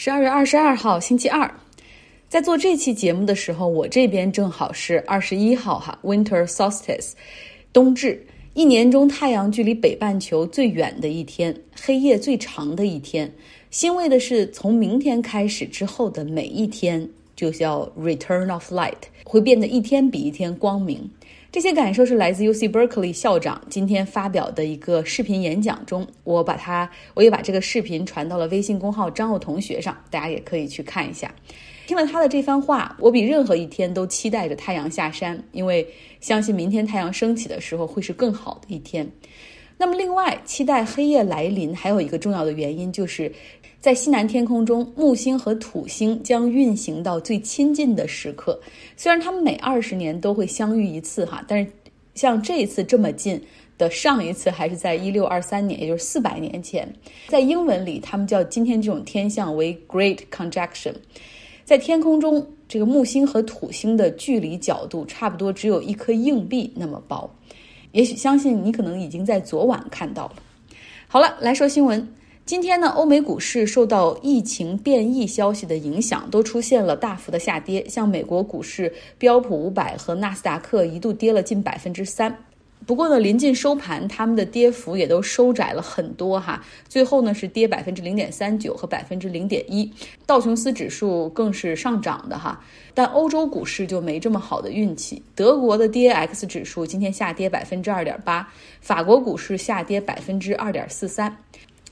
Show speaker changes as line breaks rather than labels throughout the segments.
十二月二十二号，星期二，在做这期节目的时候，我这边正好是二十一号哈，Winter Solstice，冬至，一年中太阳距离北半球最远的一天，黑夜最长的一天。欣慰的是，从明天开始之后的每一天就叫 Return of Light，会变得一天比一天光明。这些感受是来自 U C Berkeley 校长今天发表的一个视频演讲中，我把他，我也把这个视频传到了微信公号张奥同学上，大家也可以去看一下。听了他的这番话，我比任何一天都期待着太阳下山，因为相信明天太阳升起的时候会是更好的一天。那么，另外期待黑夜来临还有一个重要的原因就是。在西南天空中，木星和土星将运行到最亲近的时刻。虽然它们每二十年都会相遇一次，哈，但是像这一次这么近的上一次还是在一六二三年，也就是四百年前。在英文里，他们叫今天这种天象为 Great Conjunction。在天空中，这个木星和土星的距离角度差不多只有一颗硬币那么薄。也许相信你可能已经在昨晚看到了。好了，来说新闻。今天呢，欧美股市受到疫情变异消息的影响，都出现了大幅的下跌。像美国股市标普五百和纳斯达克一度跌了近百分之三。不过呢，临近收盘，他们的跌幅也都收窄了很多哈。最后呢，是跌百分之零点三九和百分之零点一。道琼斯指数更是上涨的哈。但欧洲股市就没这么好的运气。德国的 D A X 指数今天下跌百分之二点八，法国股市下跌百分之二点四三。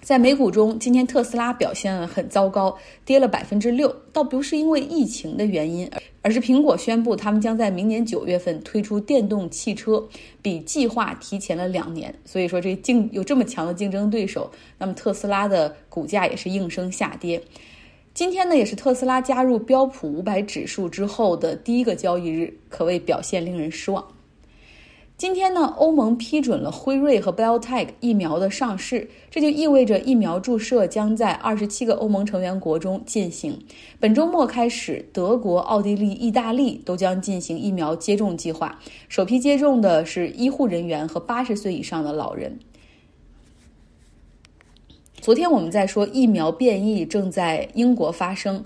在美股中，今天特斯拉表现很糟糕，跌了百分之六。倒不是因为疫情的原因，而是苹果宣布他们将在明年九月份推出电动汽车，比计划提前了两年。所以说，这竞有这么强的竞争对手，那么特斯拉的股价也是应声下跌。今天呢，也是特斯拉加入标普五百指数之后的第一个交易日，可谓表现令人失望。今天呢，欧盟批准了辉瑞和 BioNTech 疫苗的上市，这就意味着疫苗注射将在二十七个欧盟成员国中进行。本周末开始，德国、奥地利、意大利都将进行疫苗接种计划，首批接种的是医护人员和八十岁以上的老人。昨天我们在说疫苗变异正在英国发生，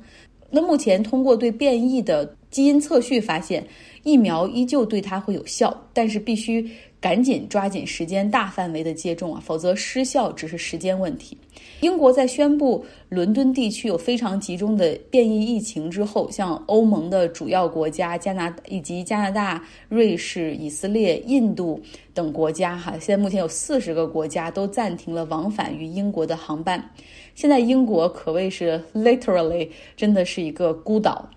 那目前通过对变异的基因测序发现。疫苗依旧对它会有效，但是必须赶紧抓紧时间大范围的接种啊，否则失效只是时间问题。英国在宣布伦敦地区有非常集中的变异疫情之后，像欧盟的主要国家加拿以及加拿大、瑞士、以色列、印度等国家哈，现在目前有四十个国家都暂停了往返于英国的航班。现在英国可谓是 literally 真的是一个孤岛。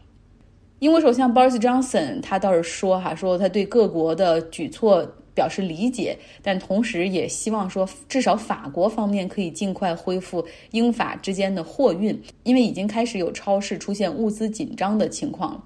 英国首相 Boris Johnson 他倒是说哈，说他对各国的举措表示理解，但同时也希望说，至少法国方面可以尽快恢复英法之间的货运，因为已经开始有超市出现物资紧张的情况了。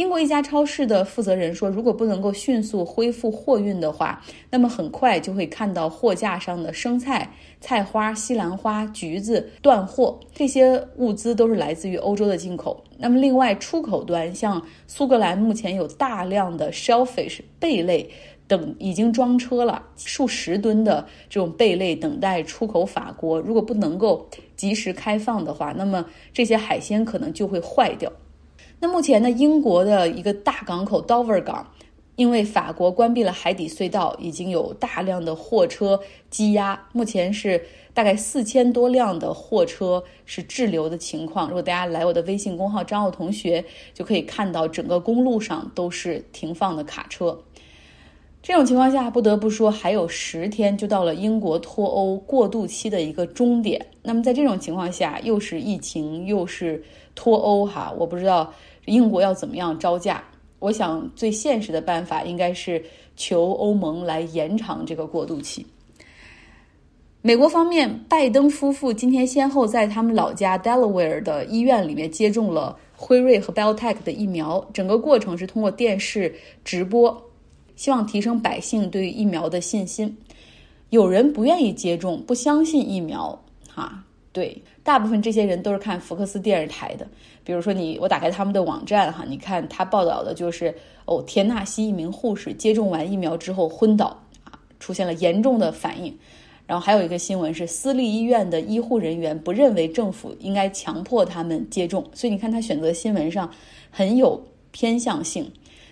英国一家超市的负责人说：“如果不能够迅速恢复货运的话，那么很快就会看到货架上的生菜、菜花、西兰花、橘子断货。这些物资都是来自于欧洲的进口。那么，另外出口端，像苏格兰目前有大量的 shellfish 贝类等已经装车了，数十吨的这种贝类等待出口法国。如果不能够及时开放的话，那么这些海鲜可能就会坏掉。”那目前呢，英国的一个大港口 Dover 港，因为法国关闭了海底隧道，已经有大量的货车积压。目前是大概四千多辆的货车是滞留的情况。如果大家来我的微信公号张奥同学，就可以看到整个公路上都是停放的卡车。这种情况下，不得不说，还有十天就到了英国脱欧过渡期的一个终点。那么在这种情况下，又是疫情，又是脱欧，哈，我不知道。英国要怎么样招架？我想最现实的办法应该是求欧盟来延长这个过渡期。美国方面，拜登夫妇今天先后在他们老家 Delaware 的医院里面接种了辉瑞和 BioNTech 的疫苗，整个过程是通过电视直播，希望提升百姓对疫苗的信心。有人不愿意接种，不相信疫苗，哈。对，大部分这些人都是看福克斯电视台的。比如说你，我打开他们的网站哈，你看他报道的就是哦，田纳西一名护士接种完疫苗之后昏倒啊，出现了严重的反应。然后还有一个新闻是，私立医院的医护人员不认为政府应该强迫他们接种，所以你看他选择新闻上很有偏向性。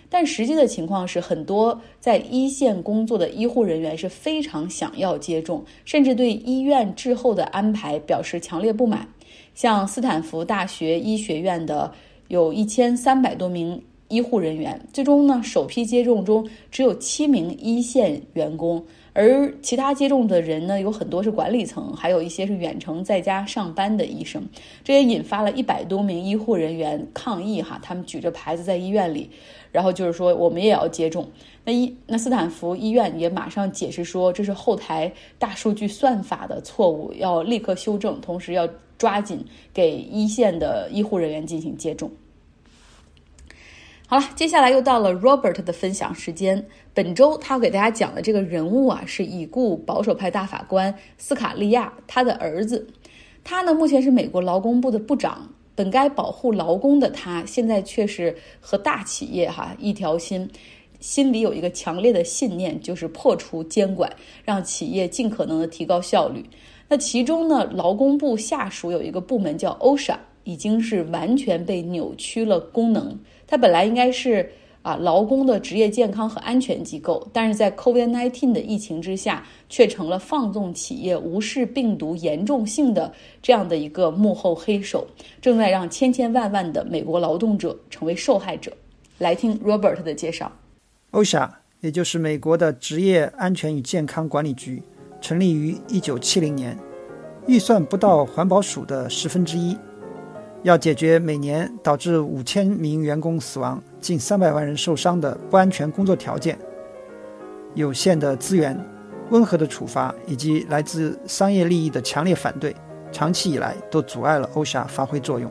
但实际的情况是，很多在一线工作的医护人员是非常想要接种，甚至对医院滞后的安排表示强烈不满。像斯坦福大学医学院的有一千三百多名。医护人员最终呢，首批接种中只有七名一线员工，而其他接种的人呢，有很多是管理层，还有一些是远程在家上班的医生。这也引发了一百多名医护人员抗议，哈，他们举着牌子在医院里，然后就是说我们也要接种。那医那斯坦福医院也马上解释说，这是后台大数据算法的错误，要立刻修正，同时要抓紧给一线的医护人员进行接种。好了，接下来又到了 Robert 的分享时间。本周他要给大家讲的这个人物啊，是已故保守派大法官斯卡利亚他的儿子。他呢，目前是美国劳工部的部长。本该保护劳工的他，现在却是和大企业哈一条心，心里有一个强烈的信念，就是破除监管，让企业尽可能的提高效率。那其中呢，劳工部下属有一个部门叫 OSHA，已经是完全被扭曲了功能。它本来应该是啊劳工的职业健康和安全机构，但是在 COVID-19 的疫情之下，却成了放纵企业无视病毒严重性的这样的一个幕后黑手，正在让千千万万的美国劳动者成为受害者。来听 Robert 的介绍。
OSHA 也就是美国的职业安全与健康管理局，成立于1970年，预算不到环保署的十分之一。要解决每年导致五千名员工死亡、近三百万人受伤的不安全工作条件，有限的资源、温和的处罚以及来自商业利益的强烈反对，长期以来都阻碍了欧夏发挥作用。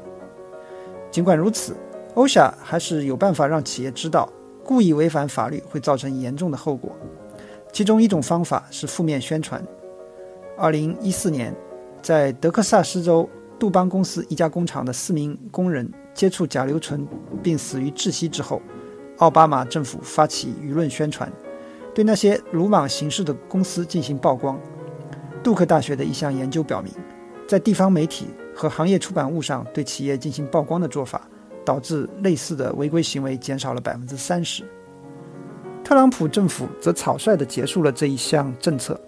尽管如此，欧夏还是有办法让企业知道，故意违反法律会造成严重的后果。其中一种方法是负面宣传。二零一四年，在德克萨斯州。杜邦公司一家工厂的四名工人接触甲硫醇并死于窒息之后，奥巴马政府发起舆论宣传，对那些鲁莽行事的公司进行曝光。杜克大学的一项研究表明，在地方媒体和行业出版物上对企业进行曝光的做法，导致类似的违规行为减少了百分之三十。特朗普政府则草率地结束了这一项政策，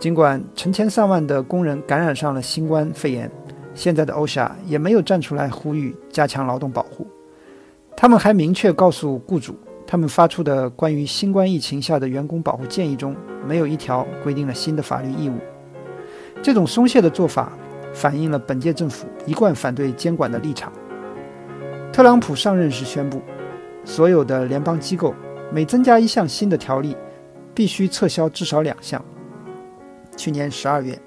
尽管成千上万的工人感染上了新冠肺炎。现在的欧夏也没有站出来呼吁加强劳动保护，他们还明确告诉雇主，他们发出的关于新冠疫情下的员工保护建议中没有一条规定了新的法律义务。这种松懈的做法反映了本届政府一贯反对监管的立场。特朗普上任时宣布，所有的联邦机构每增加一项新的条例，必须撤销至少两项。去年十二月。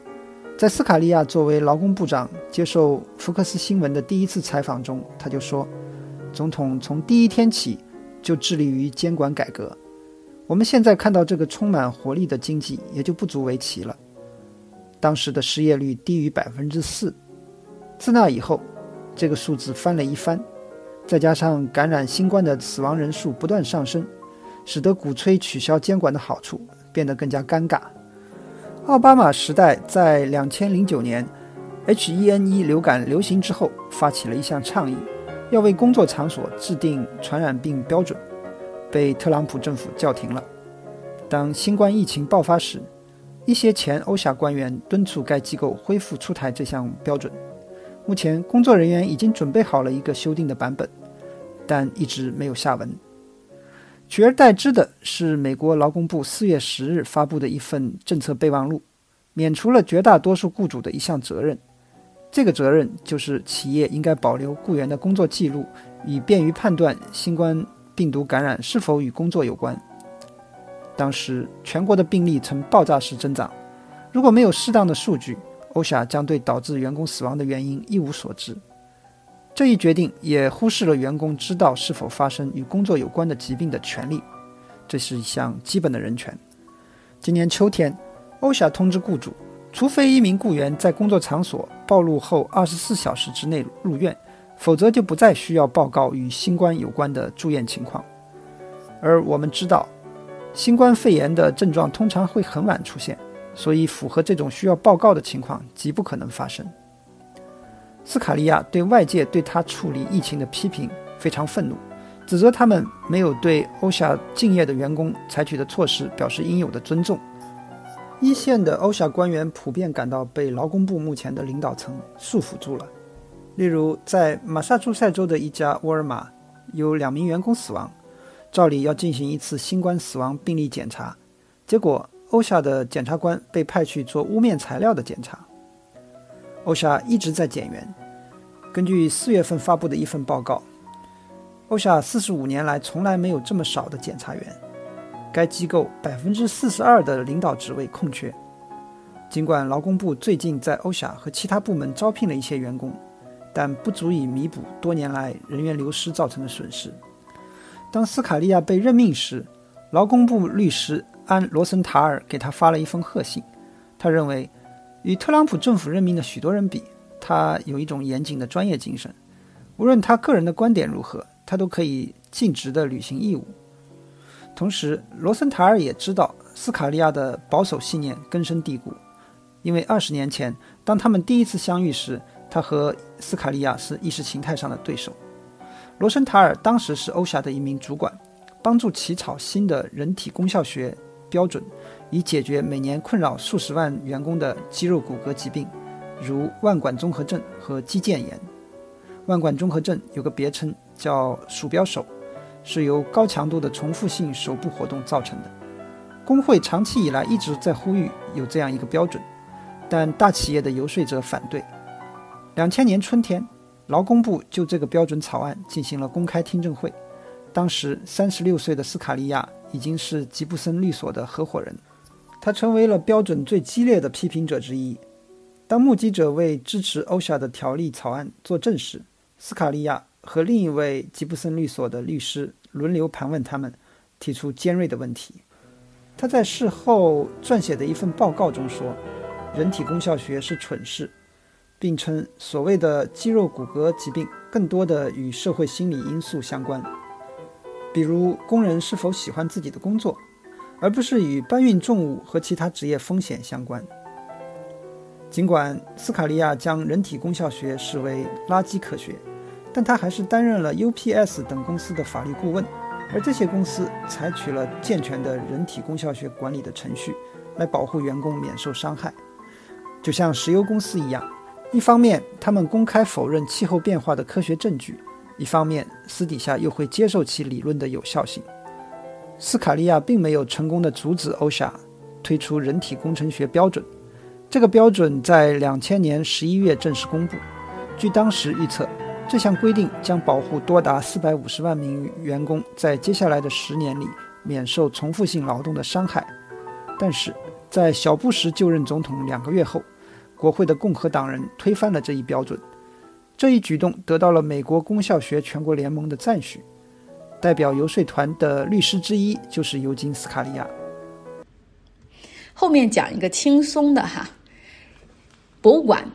在斯卡利亚作为劳工部长接受福克斯新闻的第一次采访中，他就说：“总统从第一天起就致力于监管改革。我们现在看到这个充满活力的经济，也就不足为奇了。当时的失业率低于百分之四，自那以后，这个数字翻了一番。再加上感染新冠的死亡人数不断上升，使得鼓吹取消监管的好处变得更加尴尬。”奥巴马时代在两千零九年 H1N1 流感流行之后，发起了一项倡议，要为工作场所制定传染病标准，被特朗普政府叫停了。当新冠疫情爆发时，一些前欧夏官员敦促该机构恢复出台这项标准。目前，工作人员已经准备好了一个修订的版本，但一直没有下文。取而代之的是，美国劳工部四月十日发布的一份政策备忘录，免除了绝大多数雇主的一项责任。这个责任就是企业应该保留雇员的工作记录，以便于判断新冠病毒感染是否与工作有关。当时全国的病例呈爆炸式增长，如果没有适当的数据，osa 将对导致员工死亡的原因一无所知。这一决定也忽视了员工知道是否发生与工作有关的疾病的权利，这是一项基本的人权。今年秋天，欧夏通知雇主，除非一名雇员在工作场所暴露后二十四小时之内入院，否则就不再需要报告与新冠有关的住院情况。而我们知道，新冠肺炎的症状通常会很晚出现，所以符合这种需要报告的情况极不可能发生。斯卡利亚对外界对他处理疫情的批评非常愤怒，指责他们没有对欧夏敬业的员工采取的措施表示应有的尊重。一线的欧夏官员普遍感到被劳工部目前的领导层束缚住了。例如，在马萨诸塞州的一家沃尔玛，有两名员工死亡，照理要进行一次新冠死亡病例检查，结果欧夏的检察官被派去做污面材料的检查。欧夏一直在减员。根据四月份发布的一份报告，欧夏四十五年来从来没有这么少的检察员。该机构百分之四十二的领导职位空缺。尽管劳工部最近在欧夏和其他部门招聘了一些员工。但不足以弥补多年来人员流失造成的损失。当斯卡利亚被任命时，劳工部律师安·罗森塔尔给他发了一封贺信。他认为，与特朗普政府任命的许多人比，他有一种严谨的专业精神。无论他个人的观点如何，他都可以尽职地履行义务。同时，罗森塔尔也知道斯卡利亚的保守信念根深蒂固，因为二十年前，当他们第一次相遇时。他和斯卡利亚是意识形态上的对手。罗森塔尔当时是欧霞的一名主管，帮助起草新的人体功效学标准，以解决每年困扰数十万员工的肌肉骨骼疾病，如腕管综合症和肌腱炎。腕管综合症有个别称叫“鼠标手”，是由高强度的重复性手部活动造成的。工会长期以来一直在呼吁有这样一个标准，但大企业的游说者反对。两千年春天，劳工部就这个标准草案进行了公开听证会。当时三十六岁的斯卡利亚已经是吉布森律所的合伙人，他成为了标准最激烈的批评者之一。当目击者为支持欧夏的条例草案作证时，斯卡利亚和另一位吉布森律所的律师轮流盘问他们，提出尖锐的问题。他在事后撰写的一份报告中说：“人体功效学是蠢事。”并称，所谓的肌肉骨骼疾病更多的与社会心理因素相关，比如工人是否喜欢自己的工作，而不是与搬运重物和其他职业风险相关。尽管斯卡利亚将人体功效学视为垃圾科学，但他还是担任了 UPS 等公司的法律顾问，而这些公司采取了健全的人体功效学管理的程序，来保护员工免受伤害，就像石油公司一样。一方面，他们公开否认气候变化的科学证据；一方面，私底下又会接受其理论的有效性。斯卡利亚并没有成功的阻止欧夏推出人体工程学标准。这个标准在两千年十一月正式公布。据当时预测，这项规定将保护多达四百五十万名员工在接下来的十年里免受重复性劳动的伤害。但是在小布什就任总统两个月后，国会的共和党人推翻了这一标准，这一举动得到了美国功效学全国联盟的赞许。代表游说团的律师之一就是尤金·斯卡利亚。
后面讲一个轻松的哈，博物馆。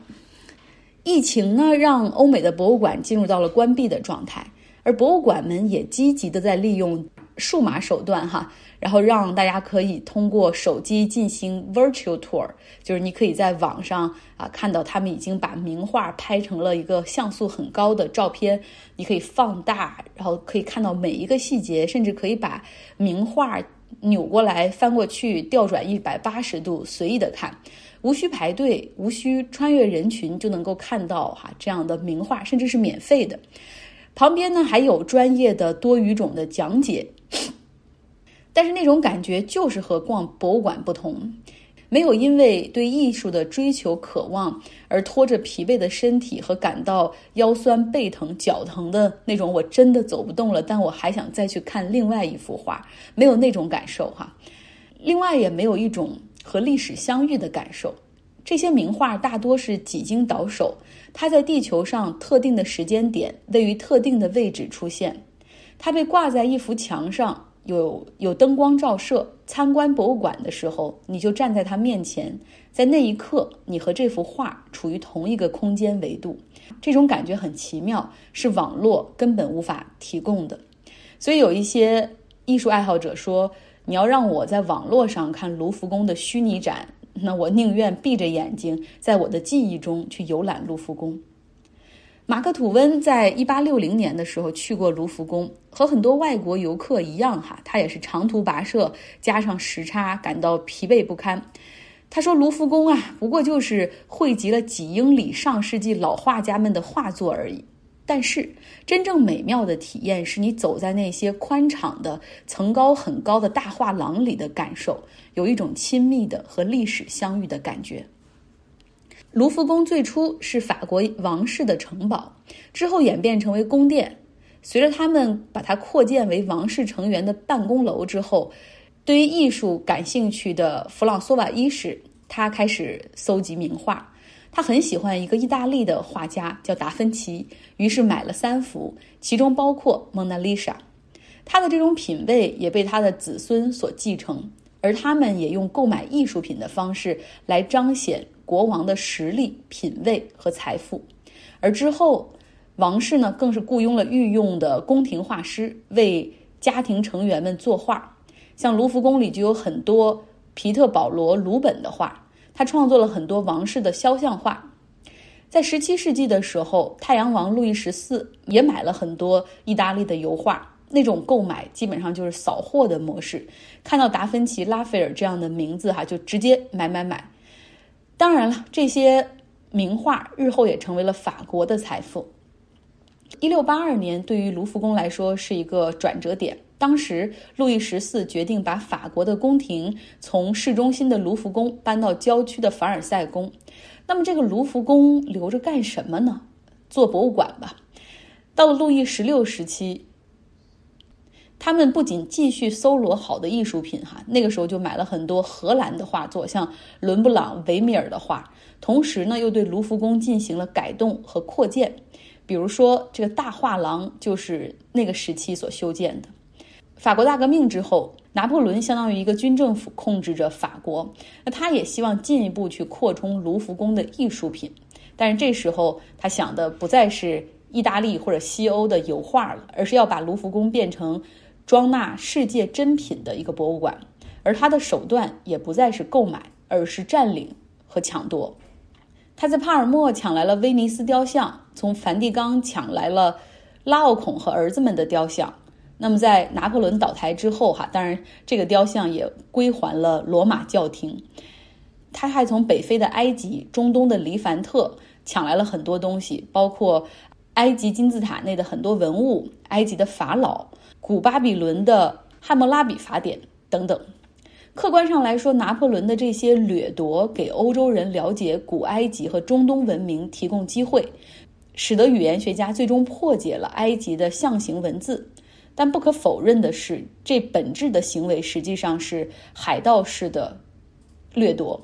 疫情呢，让欧美的博物馆进入到了关闭的状态，而博物馆们也积极的在利用数码手段哈。然后让大家可以通过手机进行 virtual tour，就是你可以在网上啊看到他们已经把名画拍成了一个像素很高的照片，你可以放大，然后可以看到每一个细节，甚至可以把名画扭过来、翻过去、调转一百八十度，随意的看，无需排队，无需穿越人群就能够看到哈这样的名画，甚至是免费的。旁边呢还有专业的多语种的讲解。但是那种感觉就是和逛博物馆不同，没有因为对艺术的追求渴望而拖着疲惫的身体和感到腰酸背疼脚疼的那种，我真的走不动了，但我还想再去看另外一幅画，没有那种感受哈。另外也没有一种和历史相遇的感受。这些名画大多是几经倒手，它在地球上特定的时间点，位于特定的位置出现，它被挂在一幅墙上。有有灯光照射，参观博物馆的时候，你就站在它面前，在那一刻，你和这幅画处于同一个空间维度，这种感觉很奇妙，是网络根本无法提供的。所以有一些艺术爱好者说，你要让我在网络上看卢浮宫的虚拟展，那我宁愿闭着眼睛，在我的记忆中去游览卢浮宫。马克·吐温在一八六零年的时候去过卢浮宫，和很多外国游客一样，哈，他也是长途跋涉，加上时差，感到疲惫不堪。他说：“卢浮宫啊，不过就是汇集了几英里上世纪老画家们的画作而已。但是，真正美妙的体验是你走在那些宽敞的、层高很高的大画廊里的感受，有一种亲密的和历史相遇的感觉。”卢浮宫最初是法国王室的城堡，之后演变成为宫殿。随着他们把它扩建为王室成员的办公楼之后，对于艺术感兴趣的弗朗索瓦一世，他开始搜集名画。他很喜欢一个意大利的画家叫达芬奇，于是买了三幅，其中包括《蒙娜丽莎》。他的这种品味也被他的子孙所继承，而他们也用购买艺术品的方式来彰显。国王的实力、品味和财富，而之后，王室呢更是雇佣了御用的宫廷画师为家庭成员们作画。像卢浮宫里就有很多皮特·保罗·鲁本的画，他创作了很多王室的肖像画。在十七世纪的时候，太阳王路易十四也买了很多意大利的油画，那种购买基本上就是扫货的模式，看到达芬奇、拉斐尔这样的名字哈，就直接买买买。当然了，这些名画日后也成为了法国的财富。一六八二年对于卢浮宫来说是一个转折点。当时，路易十四决定把法国的宫廷从市中心的卢浮宫搬到郊区的凡尔赛宫。那么，这个卢浮宫留着干什么呢？做博物馆吧。到了路易十六时期。他们不仅继续搜罗好的艺术品，哈，那个时候就买了很多荷兰的画作，像伦勃朗、维米尔的画，同时呢，又对卢浮宫进行了改动和扩建。比如说，这个大画廊就是那个时期所修建的。法国大革命之后，拿破仑相当于一个军政府控制着法国，那他也希望进一步去扩充卢浮宫的艺术品，但是这时候他想的不再是意大利或者西欧的油画了，而是要把卢浮宫变成。装纳世界珍品的一个博物馆，而他的手段也不再是购买，而是占领和抢夺。他在帕尔默抢来了威尼斯雕像，从梵蒂冈抢来了拉奥孔和儿子们的雕像。那么在拿破仑倒台之后，哈，当然这个雕像也归还了罗马教廷。他还从北非的埃及、中东的黎凡特抢来了很多东西，包括埃及金字塔内的很多文物、埃及的法老。古巴比伦的汉谟拉比法典等等，客观上来说，拿破仑的这些掠夺给欧洲人了解古埃及和中东文明提供机会，使得语言学家最终破解了埃及的象形文字。但不可否认的是，这本质的行为实际上是海盗式的掠夺。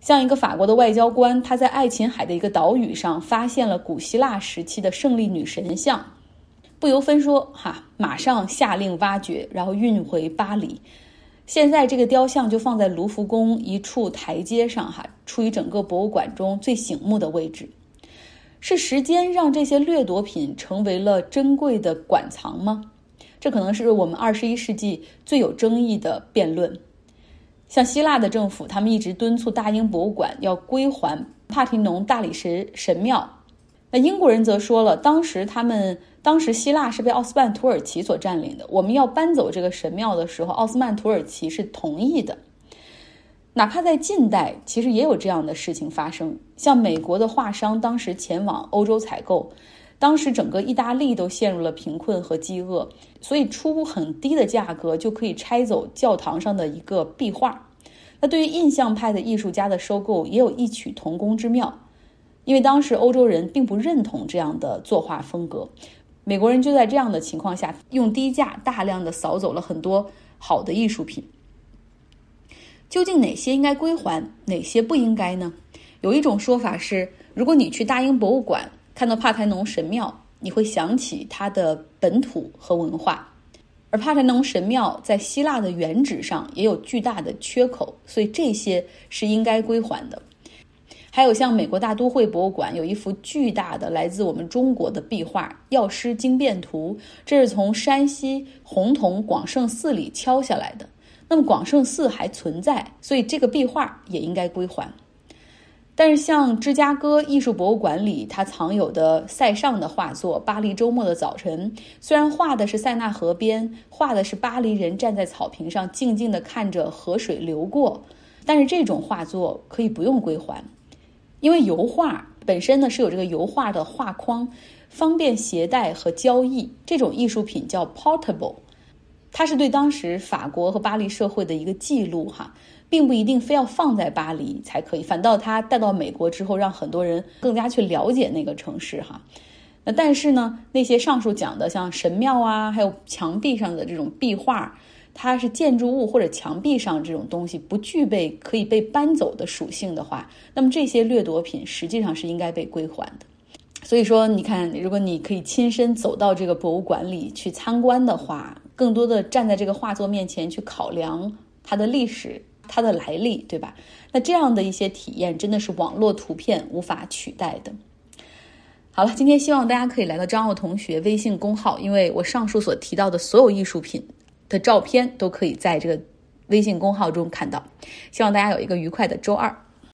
像一个法国的外交官，他在爱琴海的一个岛屿上发现了古希腊时期的胜利女神像。不由分说，哈，马上下令挖掘，然后运回巴黎。现在这个雕像就放在卢浮宫一处台阶上，哈，处于整个博物馆中最醒目的位置。是时间让这些掠夺品成为了珍贵的馆藏吗？这可能是我们二十一世纪最有争议的辩论。像希腊的政府，他们一直敦促大英博物馆要归还帕提农大理石神庙。那英国人则说了，当时他们。当时希腊是被奥斯曼土耳其所占领的。我们要搬走这个神庙的时候，奥斯曼土耳其是同意的。哪怕在近代，其实也有这样的事情发生。像美国的画商当时前往欧洲采购，当时整个意大利都陷入了贫困和饥饿，所以出很低的价格就可以拆走教堂上的一个壁画。那对于印象派的艺术家的收购，也有异曲同工之妙，因为当时欧洲人并不认同这样的作画风格。美国人就在这样的情况下，用低价大量的扫走了很多好的艺术品。究竟哪些应该归还，哪些不应该呢？有一种说法是，如果你去大英博物馆看到帕台农神庙，你会想起它的本土和文化，而帕台农神庙在希腊的原址上也有巨大的缺口，所以这些是应该归还的。还有像美国大都会博物馆有一幅巨大的来自我们中国的壁画《药师经变图》，这是从山西洪洞广胜寺里敲下来的。那么广胜寺还存在，所以这个壁画也应该归还。但是，像芝加哥艺术博物馆里它藏有的塞尚的画作《巴黎周末的早晨》，虽然画的是塞纳河边，画的是巴黎人站在草坪上静静地看着河水流过，但是这种画作可以不用归还，因为油画本身呢是有这个油画的画框，方便携带和交易。这种艺术品叫 portable，它是对当时法国和巴黎社会的一个记录哈。并不一定非要放在巴黎才可以，反倒它带到美国之后，让很多人更加去了解那个城市哈。那但是呢，那些上述讲的像神庙啊，还有墙壁上的这种壁画，它是建筑物或者墙壁上这种东西不具备可以被搬走的属性的话，那么这些掠夺品实际上是应该被归还的。所以说，你看，如果你可以亲身走到这个博物馆里去参观的话，更多的站在这个画作面前去考量它的历史。它的来历，对吧？那这样的一些体验真的是网络图片无法取代的。好了，今天希望大家可以来到张奥同学微信公号，因为我上述所提到的所有艺术品的照片都可以在这个微信公号中看到。希望大家有一个愉快的周二。